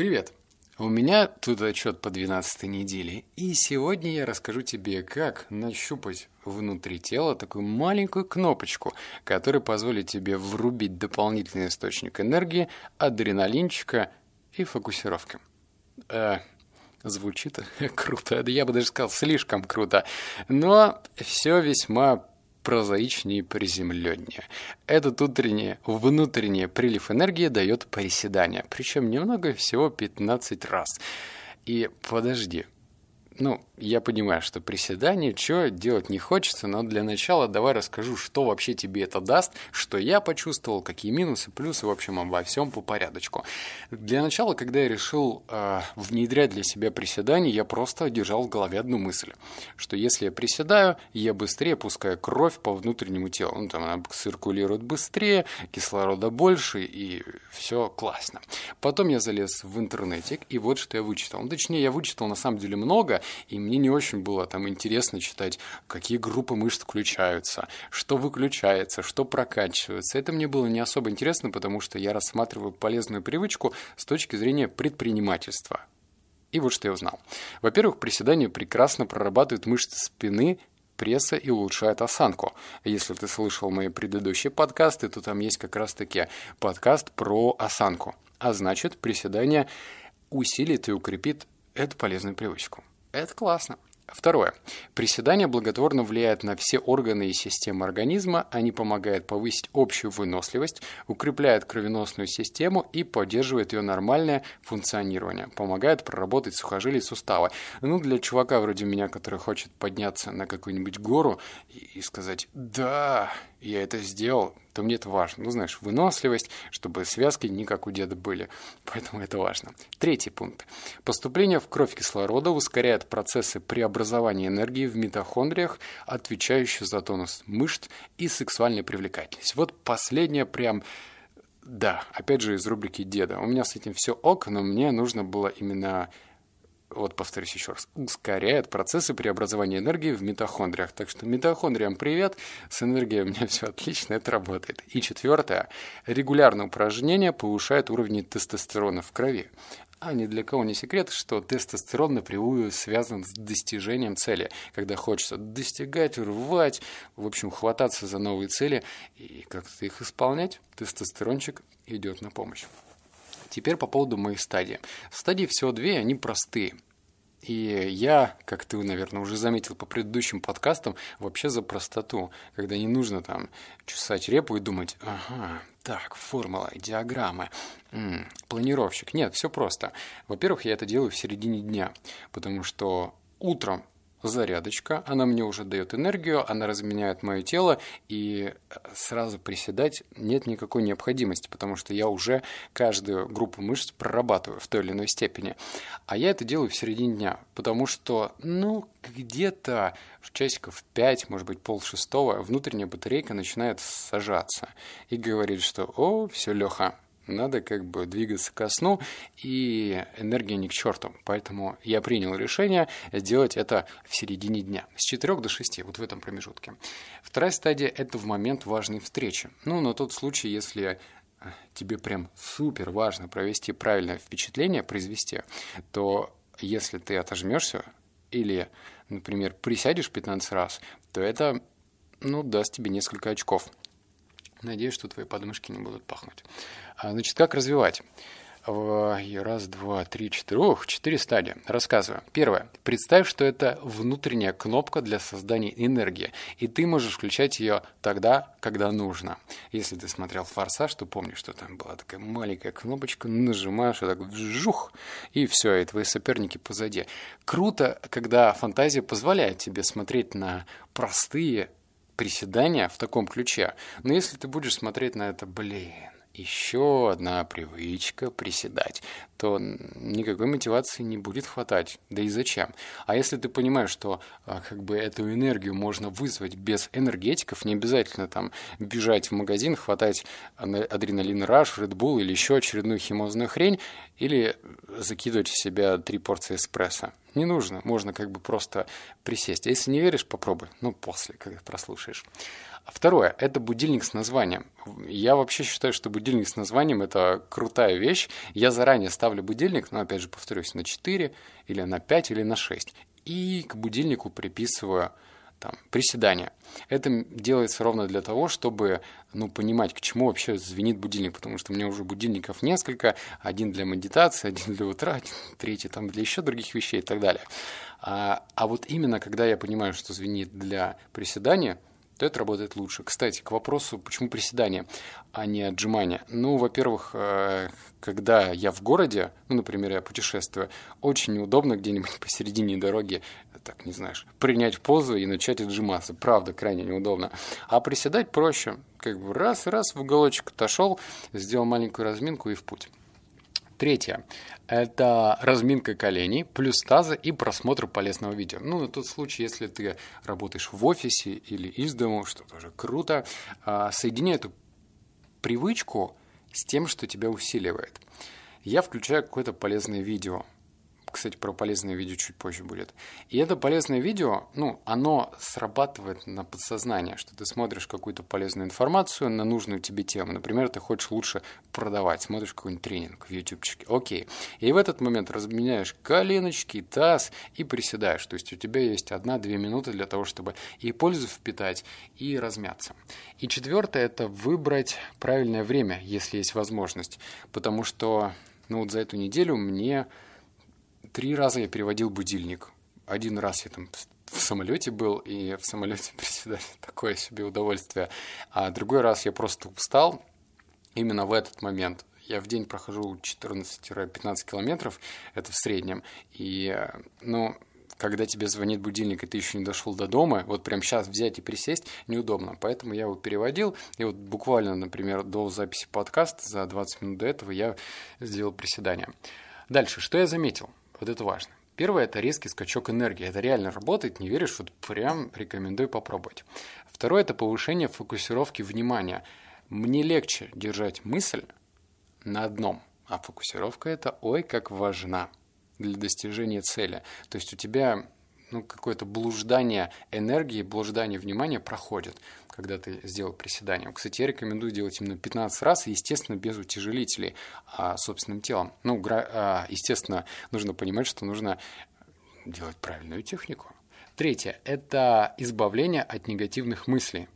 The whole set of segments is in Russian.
Привет! У меня тут отчет по 12 неделе, и сегодня я расскажу тебе, как нащупать внутри тела такую маленькую кнопочку, которая позволит тебе врубить дополнительный источник энергии, адреналинчика и фокусировки. Э, звучит круто, я бы даже сказал слишком круто, но все весьма прозаичнее и приземленнее. Этот утренний, внутренний прилив энергии дает приседание, причем немного, всего 15 раз. И подожди, ну, я понимаю, что приседание, что делать не хочется, но для начала давай расскажу, что вообще тебе это даст, что я почувствовал, какие минусы, плюсы, в общем, обо всем по порядочку. Для начала, когда я решил э, внедрять для себя приседания, я просто держал в голове одну мысль, что если я приседаю, я быстрее пускаю кровь по внутреннему телу. Ну, там она циркулирует быстрее, кислорода больше, и все классно. Потом я залез в интернетик, и вот что я вычитал. Ну, точнее, я вычитал на самом деле много, и мне не очень было там интересно читать, какие группы мышц включаются, что выключается, что прокачивается. Это мне было не особо интересно, потому что я рассматриваю полезную привычку с точки зрения предпринимательства. И вот что я узнал. Во-первых, приседания прекрасно прорабатывают мышцы спины, пресса и улучшает осанку. Если ты слышал мои предыдущие подкасты, то там есть как раз-таки подкаст про осанку. А значит, приседание усилит и укрепит эту полезную привычку. Это классно. Второе. Приседание благотворно влияет на все органы и системы организма. Они помогают повысить общую выносливость, укрепляют кровеносную систему и поддерживают ее нормальное функционирование. Помогают проработать сухожилия и суставы. Ну, для чувака вроде меня, который хочет подняться на какую-нибудь гору и сказать «Да, я это сделал», то мне это важно. Ну, знаешь, выносливость, чтобы связки не как у деда были. Поэтому это важно. Третий пункт. Поступление в кровь кислорода ускоряет процессы преобразования энергии в митохондриях, отвечающие за тонус мышц и сексуальную привлекательность. Вот последнее прям... Да, опять же из рубрики «Деда». У меня с этим все ок, но мне нужно было именно вот повторюсь еще раз, ускоряет процессы преобразования энергии в митохондриях. Так что митохондриям привет, с энергией у меня все отлично, это работает. И четвертое, регулярное упражнение повышает уровень тестостерона в крови. А ни для кого не секрет, что тестостерон напрямую связан с достижением цели, когда хочется достигать, рвать, в общем, хвататься за новые цели и как-то их исполнять, тестостерончик идет на помощь. Теперь по поводу моих стадий. Стадии всего две, они простые. И я, как ты, наверное, уже заметил по предыдущим подкастам, вообще за простоту, когда не нужно там чесать репу и думать, ага, так, формула, диаграмма, м-м, планировщик. Нет, все просто. Во-первых, я это делаю в середине дня, потому что утром зарядочка, она мне уже дает энергию, она разменяет мое тело, и сразу приседать нет никакой необходимости, потому что я уже каждую группу мышц прорабатываю в той или иной степени. А я это делаю в середине дня, потому что, ну, где-то в часиков 5, может быть, пол шестого внутренняя батарейка начинает сажаться и говорит, что «О, все, Леха, надо как бы двигаться ко сну, и энергия не к черту. Поэтому я принял решение сделать это в середине дня, с 4 до 6, вот в этом промежутке. Вторая стадия – это в момент важной встречи. Ну, на тот случай, если э, тебе прям супер важно провести правильное впечатление, произвести, то если ты отожмешься или, например, присядешь 15 раз, то это ну, даст тебе несколько очков. Надеюсь, что твои подмышки не будут пахнуть. А, значит, как развивать? Раз, два, три, четыре. Ох, четыре стадии. Рассказываю. Первое. Представь, что это внутренняя кнопка для создания энергии, и ты можешь включать ее тогда, когда нужно. Если ты смотрел «Форсаж», то помнишь, что там была такая маленькая кнопочка, нажимаешь, и так вжух, и все, и твои соперники позади. Круто, когда фантазия позволяет тебе смотреть на простые приседания в таком ключе. Но если ты будешь смотреть на это, блин, еще одна привычка приседать, то никакой мотивации не будет хватать. Да и зачем? А если ты понимаешь, что а, как бы эту энергию можно вызвать без энергетиков, не обязательно там бежать в магазин, хватать адреналин раш, Red или еще очередную химозную хрень, или закидывать в себя три порции эспрессо. Не нужно, можно как бы просто присесть. А если не веришь, попробуй, ну, после, когда прослушаешь. Второе – это будильник с названием. Я вообще считаю, что будильник с названием – это крутая вещь. Я заранее ставлю будильник, но, опять же, повторюсь, на 4 или на 5 или на 6. И к будильнику приписываю там, приседания. Это делается ровно для того, чтобы ну, понимать, к чему вообще звенит будильник, потому что у меня уже будильников несколько, один для медитации, один для утра, один, третий там для еще других вещей и так далее. А, а вот именно когда я понимаю, что звенит для приседания, то это работает лучше. Кстати, к вопросу, почему приседания, а не отжимания. Ну, во-первых, э, когда я в городе, ну, например, я путешествую, очень неудобно где-нибудь посередине дороги так, не знаешь, принять позу и начать отжиматься. Правда, крайне неудобно. А приседать проще. Как бы раз-раз в уголочек отошел, сделал маленькую разминку и в путь. Третье – это разминка коленей, плюс таза и просмотр полезного видео. Ну, на тот случай, если ты работаешь в офисе или из дома, что тоже круто, а, соединяй эту привычку с тем, что тебя усиливает. Я включаю какое-то полезное видео – кстати, про полезное видео чуть позже будет. И это полезное видео, ну, оно срабатывает на подсознание, что ты смотришь какую-то полезную информацию на нужную тебе тему. Например, ты хочешь лучше продавать, смотришь какой-нибудь тренинг в ютубчике. Окей. И в этот момент разменяешь коленочки, таз и приседаешь. То есть у тебя есть одна-две минуты для того, чтобы и пользу впитать, и размяться. И четвертое – это выбрать правильное время, если есть возможность. Потому что, ну вот за эту неделю мне Три раза я переводил будильник. Один раз я там в самолете был, и в самолете приседали такое себе удовольствие. А другой раз я просто устал именно в этот момент. Я в день прохожу 14-15 километров, это в среднем. И, ну, когда тебе звонит будильник, и ты еще не дошел до дома, вот прям сейчас взять и присесть неудобно. Поэтому я его переводил, и вот буквально, например, до записи подкаста, за 20 минут до этого я сделал приседание. Дальше, что я заметил? Вот это важно. Первое – это резкий скачок энергии. Это реально работает, не веришь, вот прям рекомендую попробовать. Второе – это повышение фокусировки внимания. Мне легче держать мысль на одном, а фокусировка – это ой, как важна для достижения цели. То есть у тебя ну, какое-то блуждание энергии, блуждание внимания проходит, когда ты сделал приседание. Кстати, я рекомендую делать именно 15 раз, естественно, без утяжелителей, а собственным телом. Ну, а, естественно, нужно понимать, что нужно делать правильную технику. Третье – это избавление от негативных мыслей.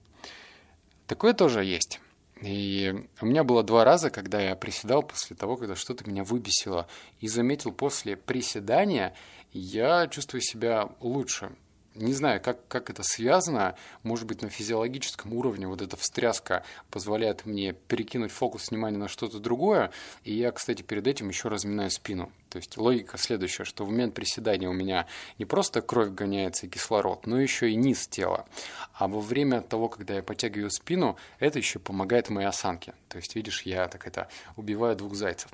Такое тоже есть. И у меня было два раза, когда я приседал после того, когда что-то меня выбесило. И заметил после приседания, я чувствую себя лучше. Не знаю, как, как это связано. Может быть, на физиологическом уровне вот эта встряска позволяет мне перекинуть фокус внимания на что-то другое. И я, кстати, перед этим еще разминаю спину. То есть логика следующая, что в момент приседания у меня не просто кровь гоняется и кислород, но еще и низ тела. А во время того, когда я подтягиваю спину, это еще помогает моей осанке. То есть, видишь, я так это убиваю двух зайцев.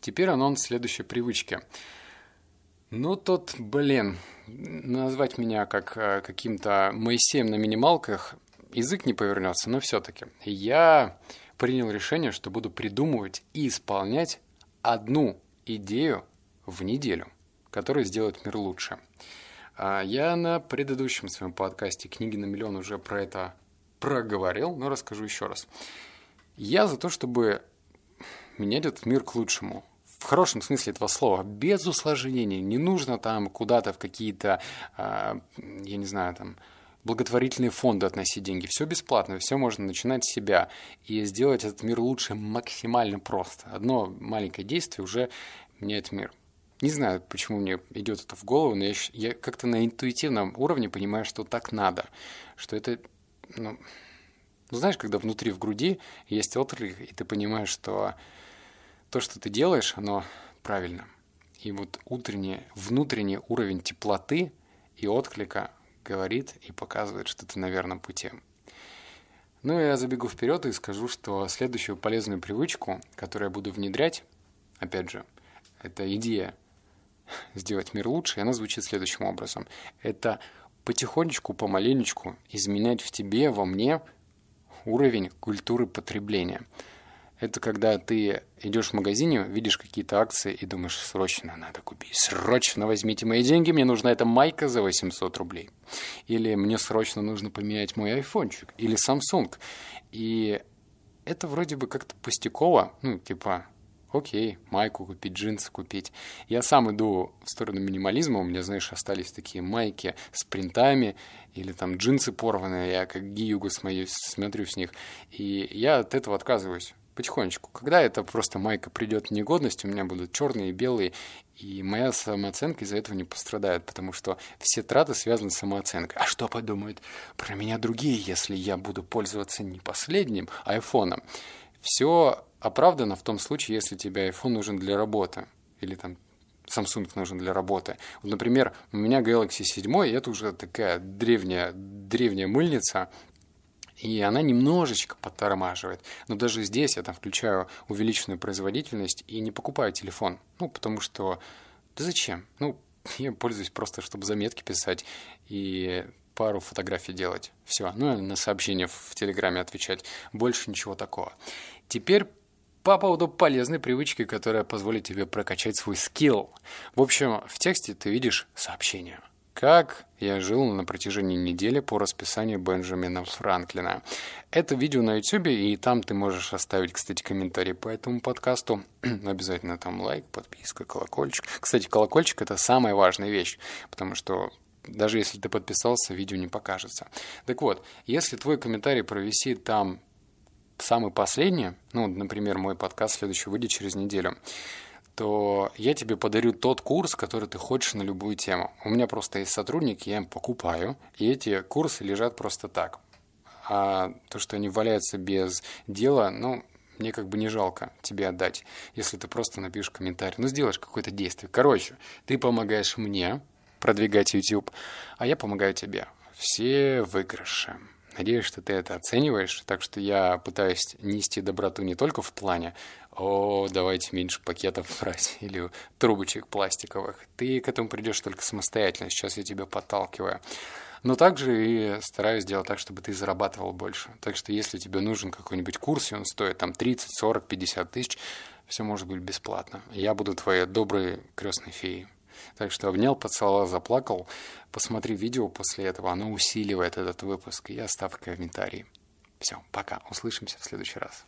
Теперь анонс следующей привычки – ну, тут, блин, назвать меня как э, каким-то Моисеем на минималках язык не повернется, но все-таки. Я принял решение, что буду придумывать и исполнять одну идею в неделю, которая сделает мир лучше. А я на предыдущем своем подкасте «Книги на миллион» уже про это проговорил, но расскажу еще раз. Я за то, чтобы менять этот мир к лучшему хорошем смысле этого слова, без усложнений. Не нужно там куда-то в какие-то, э, я не знаю, там, благотворительные фонды относить деньги. Все бесплатно, все можно начинать с себя и сделать этот мир лучше максимально просто. Одно маленькое действие уже меняет мир. Не знаю, почему мне идет это в голову, но я, я как-то на интуитивном уровне понимаю, что так надо. Что это, ну, ну, знаешь, когда внутри в груди есть отклик, и ты понимаешь, что то, что ты делаешь, оно правильно. И вот утренний, внутренний уровень теплоты и отклика говорит и показывает, что ты на верном пути. Ну, я забегу вперед и скажу, что следующую полезную привычку, которую я буду внедрять, опять же, это идея сделать мир лучше, и она звучит следующим образом. Это потихонечку, помаленечку изменять в тебе, во мне уровень культуры потребления – Это когда ты идешь в магазине, видишь какие-то акции и думаешь, срочно надо купить, срочно возьмите мои деньги, мне нужна эта майка за 800 рублей. Или мне срочно нужно поменять мой айфончик. Или Samsung. И это вроде бы как-то пустяково, ну, типа, окей, майку купить, джинсы купить. Я сам иду в сторону минимализма, у меня, знаешь, остались такие майки с принтами, или там джинсы порванные, я как гиюгу смотрю с них, и я от этого отказываюсь потихонечку. Когда эта просто майка придет в негодность, у меня будут черные и белые, и моя самооценка из-за этого не пострадает, потому что все траты связаны с самооценкой. А что подумают про меня другие, если я буду пользоваться не последним айфоном? Все оправдано в том случае, если тебе iPhone нужен для работы, или там Samsung нужен для работы. Вот, например, у меня Galaxy 7, и это уже такая древняя, древняя мыльница, и она немножечко подтормаживает. Но даже здесь я там включаю увеличенную производительность и не покупаю телефон. Ну, потому что... Да зачем? Ну, я пользуюсь просто, чтобы заметки писать и пару фотографий делать. Все. Ну, и на сообщения в Телеграме отвечать. Больше ничего такого. Теперь по поводу полезной привычки, которая позволит тебе прокачать свой скилл. В общем, в тексте ты видишь сообщение – как я жил на протяжении недели по расписанию Бенджамина Франклина. Это видео на YouTube, и там ты можешь оставить, кстати, комментарий по этому подкасту. Обязательно там лайк, подписка, колокольчик. Кстати, колокольчик — это самая важная вещь, потому что даже если ты подписался, видео не покажется. Так вот, если твой комментарий провисит там самый последний, ну, например, мой подкаст следующий выйдет через неделю, то я тебе подарю тот курс, который ты хочешь на любую тему. У меня просто есть сотрудники, я им покупаю, и эти курсы лежат просто так. А то, что они валяются без дела, ну, мне как бы не жалко тебе отдать, если ты просто напишешь комментарий, ну, сделаешь какое-то действие. Короче, ты помогаешь мне продвигать YouTube, а я помогаю тебе. Все выигрыши. Надеюсь, что ты это оцениваешь, так что я пытаюсь нести доброту не только в плане «О, давайте меньше пакетов брать» или трубочек пластиковых. Ты к этому придешь только самостоятельно, сейчас я тебя подталкиваю. Но также и стараюсь сделать так, чтобы ты зарабатывал больше. Так что если тебе нужен какой-нибудь курс, и он стоит там 30, 40, 50 тысяч, все может быть бесплатно. Я буду твоей доброй крестной феей. Так что обнял, поцеловал, заплакал. Посмотри видео после этого, оно усиливает этот выпуск. И оставь комментарий. Все, пока. Услышимся в следующий раз.